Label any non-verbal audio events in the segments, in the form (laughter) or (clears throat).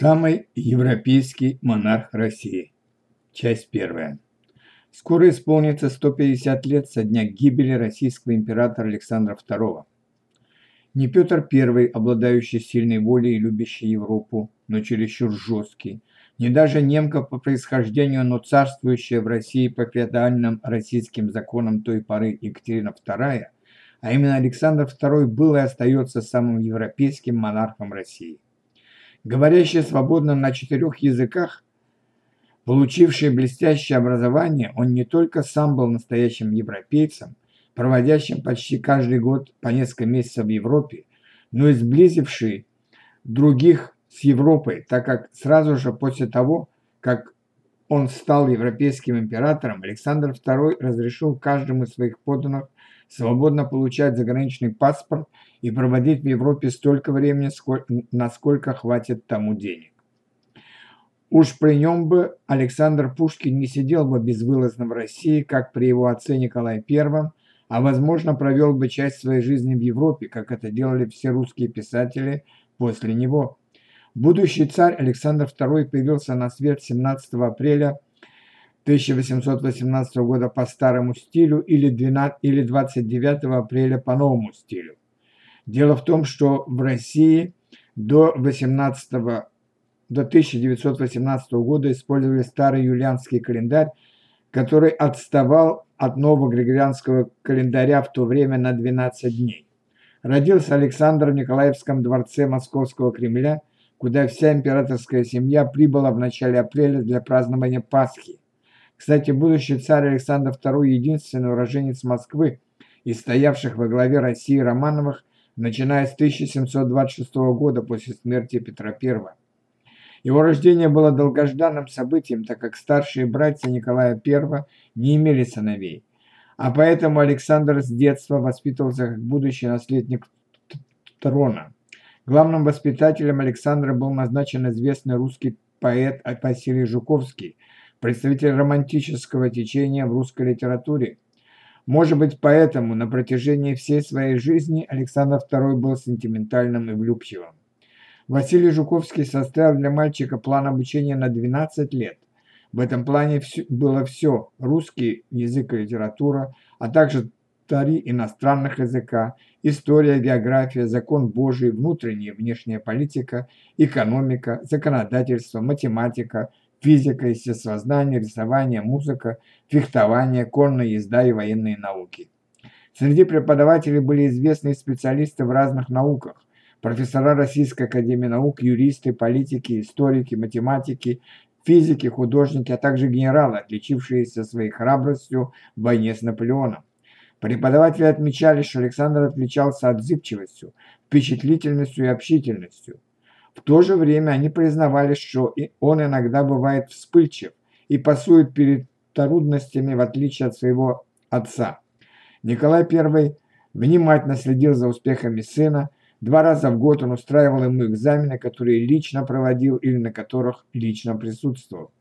Самый европейский монарх России. Часть первая. Скоро исполнится 150 лет со дня гибели российского императора Александра II. Не Петр I, обладающий сильной волей и любящий Европу, но чересчур жесткий, не даже немка по происхождению, но царствующая в России по феодальным российским законам той поры Екатерина II, а именно Александр II был и остается самым европейским монархом России говорящий свободно на четырех языках, получивший блестящее образование, он не только сам был настоящим европейцем, проводящим почти каждый год по несколько месяцев в Европе, но и сблизивший других с Европой, так как сразу же после того, как он стал европейским императором, Александр II разрешил каждому из своих подданных свободно получать заграничный паспорт и проводить в Европе столько времени, насколько хватит тому денег. Уж при нем бы Александр Пушкин не сидел бы безвылазно в России, как при его отце Николае I, а, возможно, провел бы часть своей жизни в Европе, как это делали все русские писатели после него. Будущий царь Александр II появился на свет 17 апреля 1818 года по старому стилю или, 12, или 29 апреля по новому стилю. Дело в том, что в России до, 18, до 1918 года использовали старый юлианский календарь, который отставал от нового григорианского календаря в то время на 12 дней. Родился Александр в Николаевском дворце Московского Кремля, куда вся императорская семья прибыла в начале апреля для празднования Пасхи. Кстати, будущий царь Александр II – единственный уроженец Москвы из стоявших во главе России Романовых, начиная с 1726 года после смерти Петра I. Его рождение было долгожданным событием, так как старшие братья Николая I не имели сыновей, а поэтому Александр с детства воспитывался как будущий наследник трона. Главным воспитателем Александра был назначен известный русский поэт Василий Жуковский – представитель романтического течения в русской литературе. Может быть, поэтому на протяжении всей своей жизни Александр II был сентиментальным и влюбчивым. Василий Жуковский составил для мальчика план обучения на 12 лет. В этом плане было все – русский язык и литература, а также три иностранных языка, история, география, закон Божий, внутренняя и внешняя политика, экономика, законодательство, математика, физика, естествознание, рисование, музыка, фехтование, конная езда и военные науки. Среди преподавателей были известные специалисты в разных науках, профессора Российской Академии Наук, юристы, политики, историки, математики, физики, художники, а также генералы, отличившиеся своей храбростью в войне с Наполеоном. Преподаватели отмечали, что Александр отличался отзывчивостью, впечатлительностью и общительностью. В то же время они признавали, что он иногда бывает вспыльчив и пасует перед трудностями, в отличие от своего отца. Николай I внимательно следил за успехами сына, Два раза в год он устраивал ему экзамены, которые лично проводил или на которых лично присутствовал.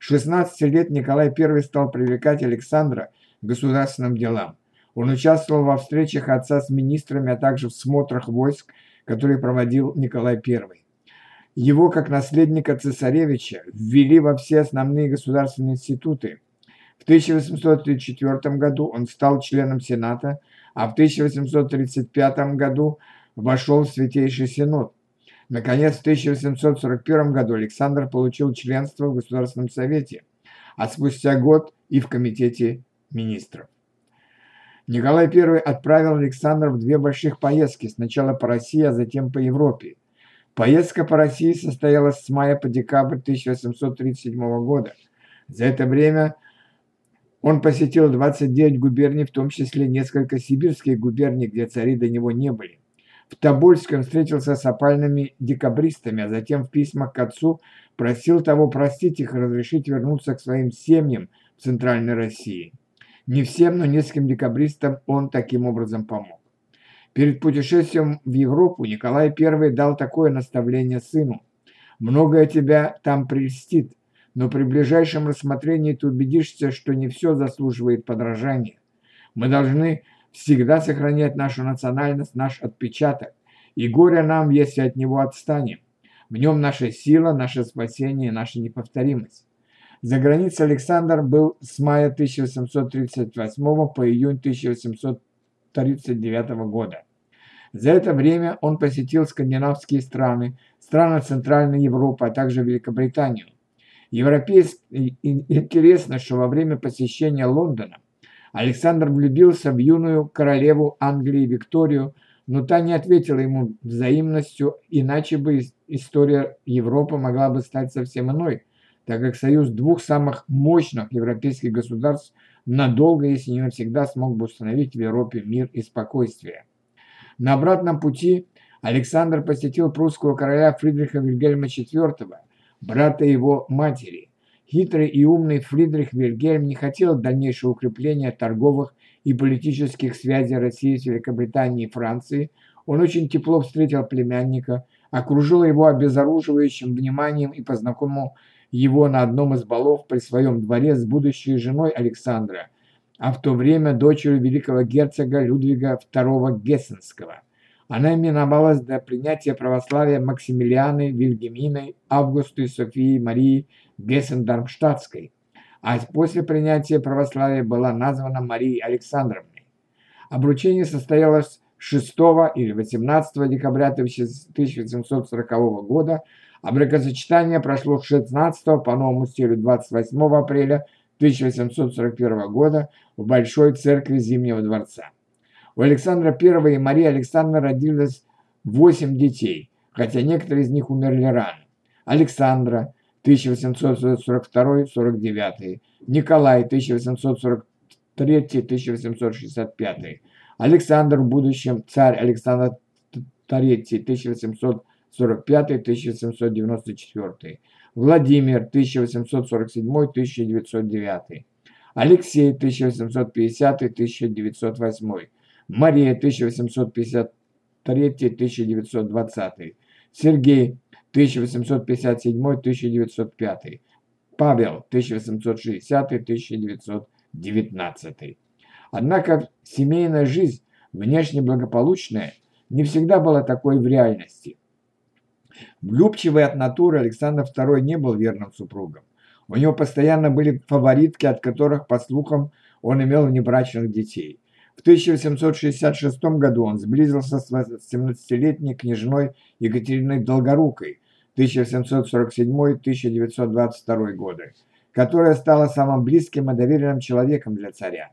С 16 лет Николай I стал привлекать Александра к государственным делам. Он участвовал во встречах отца с министрами, а также в смотрах войск, которые проводил Николай I. Его, как наследника цесаревича, ввели во все основные государственные институты. В 1834 году он стал членом Сената, а в 1835 году вошел в Святейший Синод. Наконец, в 1841 году Александр получил членство в Государственном Совете, а спустя год и в Комитете министров. Николай I отправил Александра в две больших поездки, сначала по России, а затем по Европе. Поездка по России состоялась с мая по декабрь 1837 года. За это время он посетил 29 губерний, в том числе несколько сибирских губерний, где цари до него не были. В Тобольске он встретился с опальными декабристами, а затем в письмах к отцу просил того простить их и разрешить вернуться к своим семьям в Центральной России. Не всем, но нескольким декабристам он таким образом помог. Перед путешествием в Европу Николай I дал такое наставление сыну. «Многое тебя там прельстит, но при ближайшем рассмотрении ты убедишься, что не все заслуживает подражания. Мы должны всегда сохранять нашу национальность, наш отпечаток, и горе нам, если от него отстанем. В нем наша сила, наше спасение, наша неповторимость. За границей Александр был с мая 1838 по июнь 1839 года. За это время он посетил скандинавские страны, страны Центральной Европы, а также Великобританию. Европейск... Интересно, что во время посещения Лондона Александр влюбился в юную королеву Англии Викторию, но та не ответила ему взаимностью, иначе бы история Европы могла бы стать совсем иной, так как союз двух самых мощных европейских государств надолго, если не навсегда, смог бы установить в Европе мир и спокойствие. На обратном пути Александр посетил прусского короля Фридриха Вильгельма IV, брата его матери. Хитрый и умный Фридрих Вильгельм не хотел дальнейшего укрепления торговых и политических связей России с Великобританией и Францией. Он очень тепло встретил племянника, окружил его обезоруживающим вниманием и познакомил его на одном из балов при своем дворе с будущей женой Александра, а в то время дочерью великого герцога Людвига II Гессенского. Она именовалась до принятия православия Максимилианой, Вильгеминой, Августой, Софией, Марии Гессен-Дармштадтской, а после принятия православия была названа Марией Александровной. Обручение состоялось 6 или 18 декабря 1740 года, а бракосочетание прошло 16 по новому стилю 28 апреля 1841 года в Большой церкви Зимнего дворца. У Александра I и Марии Александра родилось 8 детей, хотя некоторые из них умерли рано. Александра 1842-49, Николай 1843-1865, Александр в будущем царь Александр III 1845-1794, Владимир 1847-1909, Алексей 1850-1908, Мария 1853-1920, Сергей 1857-1905, Павел 1860-1919. Однако семейная жизнь, внешне благополучная, не всегда была такой в реальности. Влюбчивый от натуры Александр II не был верным супругом. У него постоянно были фаворитки, от которых, по слухам, он имел внебрачных детей. В 1866 году он сблизился с 17-летней княжной Екатериной Долгорукой, 1747-1922 годы, которая стала самым близким и доверенным человеком для царя.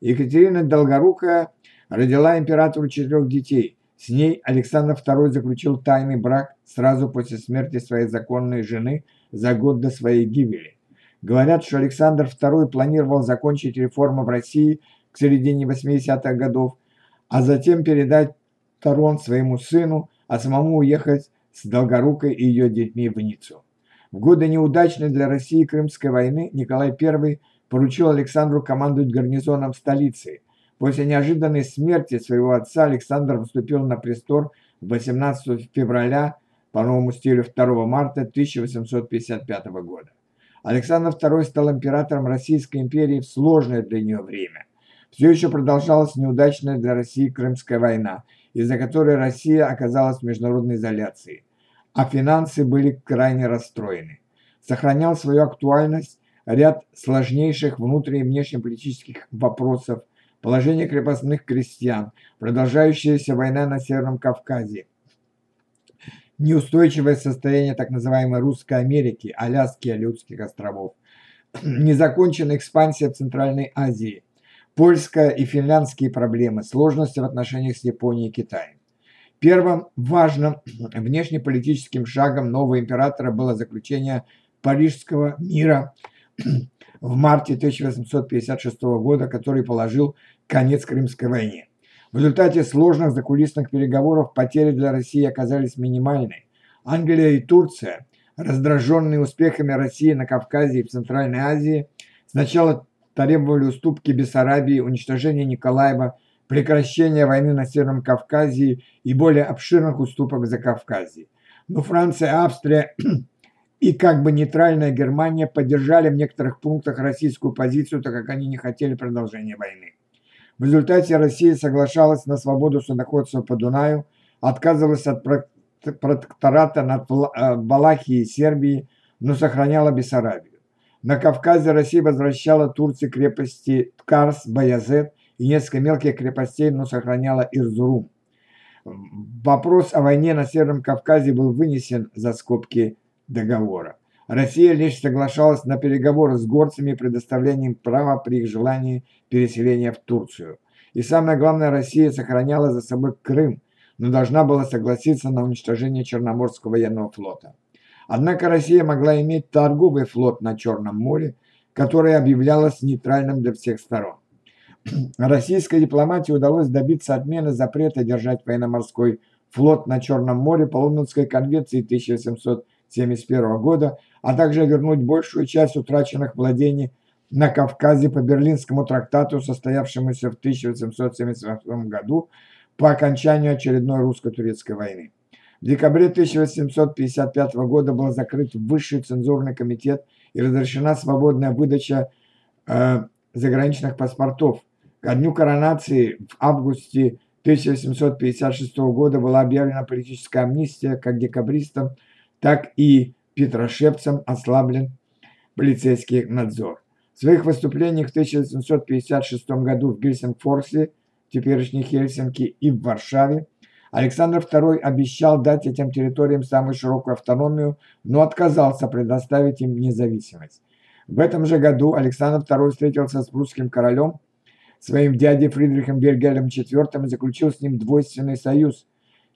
Екатерина Долгорукая родила императору четырех детей. С ней Александр II заключил тайный брак сразу после смерти своей законной жены за год до своей гибели. Говорят, что Александр II планировал закончить реформу в России к середине 80-х годов, а затем передать трон своему сыну, а самому уехать с Долгорукой и ее детьми в Ниццу. В годы неудачной для России Крымской войны Николай I поручил Александру командовать гарнизоном столицы. После неожиданной смерти своего отца Александр вступил на престол 18 февраля по новому стилю 2 марта 1855 года. Александр II стал императором Российской империи в сложное для нее время. Все еще продолжалась неудачная для России Крымская война – из-за которой Россия оказалась в международной изоляции, а финансы были крайне расстроены. Сохранял свою актуальность ряд сложнейших внутренне- и внешнеполитических вопросов, положение крепостных крестьян, продолжающаяся война на Северном Кавказе, неустойчивое состояние так называемой Русской Америки, Аляски и Алютских островов, (clears throat) незаконченная экспансия в Центральной Азии – польская и финляндские проблемы, сложности в отношениях с Японией и Китаем. Первым важным (clears throat) внешнеполитическим шагом нового императора было заключение Парижского мира (clears throat) в марте 1856 года, который положил конец Крымской войне. В результате сложных закулисных переговоров потери для России оказались минимальны. Англия и Турция, раздраженные успехами России на Кавказе и в Центральной Азии, сначала требовали уступки Бессарабии, уничтожения Николаева, прекращения войны на Северном Кавказе и более обширных уступок за Кавказе. Но Франция, Австрия (clears throat) и как бы нейтральная Германия поддержали в некоторых пунктах российскую позицию, так как они не хотели продолжения войны. В результате Россия соглашалась на свободу судоходства по Дунаю, отказывалась от протектората над Балахией и Сербией, но сохраняла Бессарабию. На Кавказе Россия возвращала Турции крепости Ткарс, Баязет и несколько мелких крепостей, но сохраняла Ирзурум. Вопрос о войне на Северном Кавказе был вынесен за скобки договора. Россия лишь соглашалась на переговоры с горцами предоставлением права при их желании переселения в Турцию. И самое главное, Россия сохраняла за собой Крым, но должна была согласиться на уничтожение Черноморского военного флота. Однако Россия могла иметь торговый флот на Черном море, который объявлялось нейтральным для всех сторон. Российской дипломатии удалось добиться отмены запрета держать военно-морской флот на Черном море по Лондонской конвенции 1771 года, а также вернуть большую часть утраченных владений на Кавказе по Берлинскому трактату, состоявшемуся в 1878 году по окончанию очередной русско-турецкой войны. В декабре 1855 года был закрыт Высший цензурный комитет и разрешена свободная выдача э, заграничных паспортов. Ко дню коронации в августе 1856 года была объявлена политическая амнистия как декабристам, так и Петрошевцам ослаблен полицейский надзор. В своих выступлениях в 1856 году в Гельсингфорсе, теперешней Хельсинки и в Варшаве Александр II обещал дать этим территориям самую широкую автономию, но отказался предоставить им независимость. В этом же году Александр II встретился с прусским королем, своим дядей Фридрихом Вильгельмом IV и заключил с ним двойственный союз,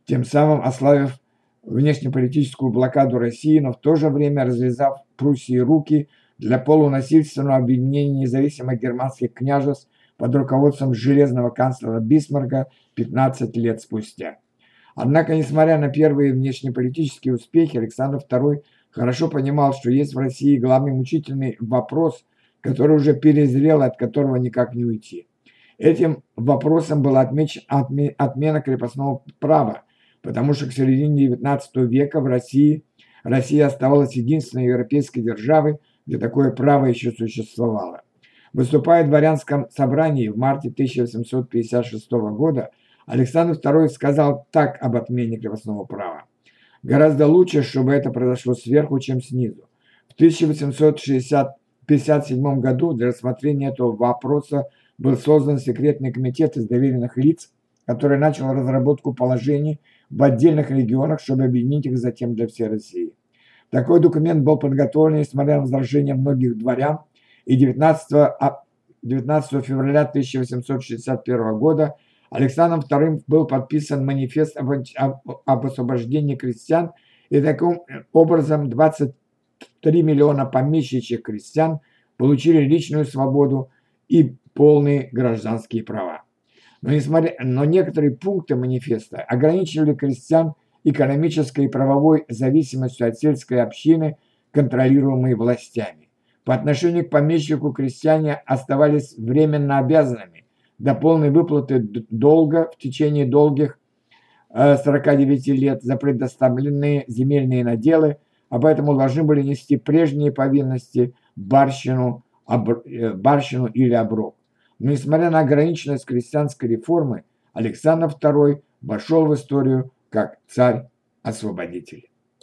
тем самым ославив внешнеполитическую блокаду России, но в то же время развязав Пруссии руки для полунасильственного объединения независимых германских княжеств под руководством железного канцлера Бисмарка 15 лет спустя. Однако, несмотря на первые внешнеполитические успехи, Александр II хорошо понимал, что есть в России главный мучительный вопрос, который уже перезрел, от которого никак не уйти. Этим вопросом была отмечена отмена крепостного права, потому что к середине XIX века в России Россия оставалась единственной европейской державой, где такое право еще существовало. Выступая в дворянском собрании в марте 1856 года, Александр II сказал так об отмене крепостного права. Гораздо лучше, чтобы это произошло сверху, чем снизу. В 1857 году для рассмотрения этого вопроса был создан секретный комитет из доверенных лиц, который начал разработку положений в отдельных регионах, чтобы объединить их затем для всей России. Такой документ был подготовлен, несмотря на возражения многих дворян, и 19, 19 февраля 1861 года Александром II был подписан манифест об, об освобождении крестьян, и таким образом 23 миллиона помещичьих крестьян получили личную свободу и полные гражданские права. Но, несмотря, но некоторые пункты манифеста ограничивали крестьян экономической и правовой зависимостью от сельской общины, контролируемой властями. По отношению к помещику крестьяне оставались временно обязанными до полной выплаты долга в течение долгих 49 э, лет за предоставленные земельные наделы, а поэтому должны были нести прежние повинности барщину, обр... Э, барщину или оброк. Но несмотря на ограниченность крестьянской реформы, Александр II вошел в историю как царь-освободитель.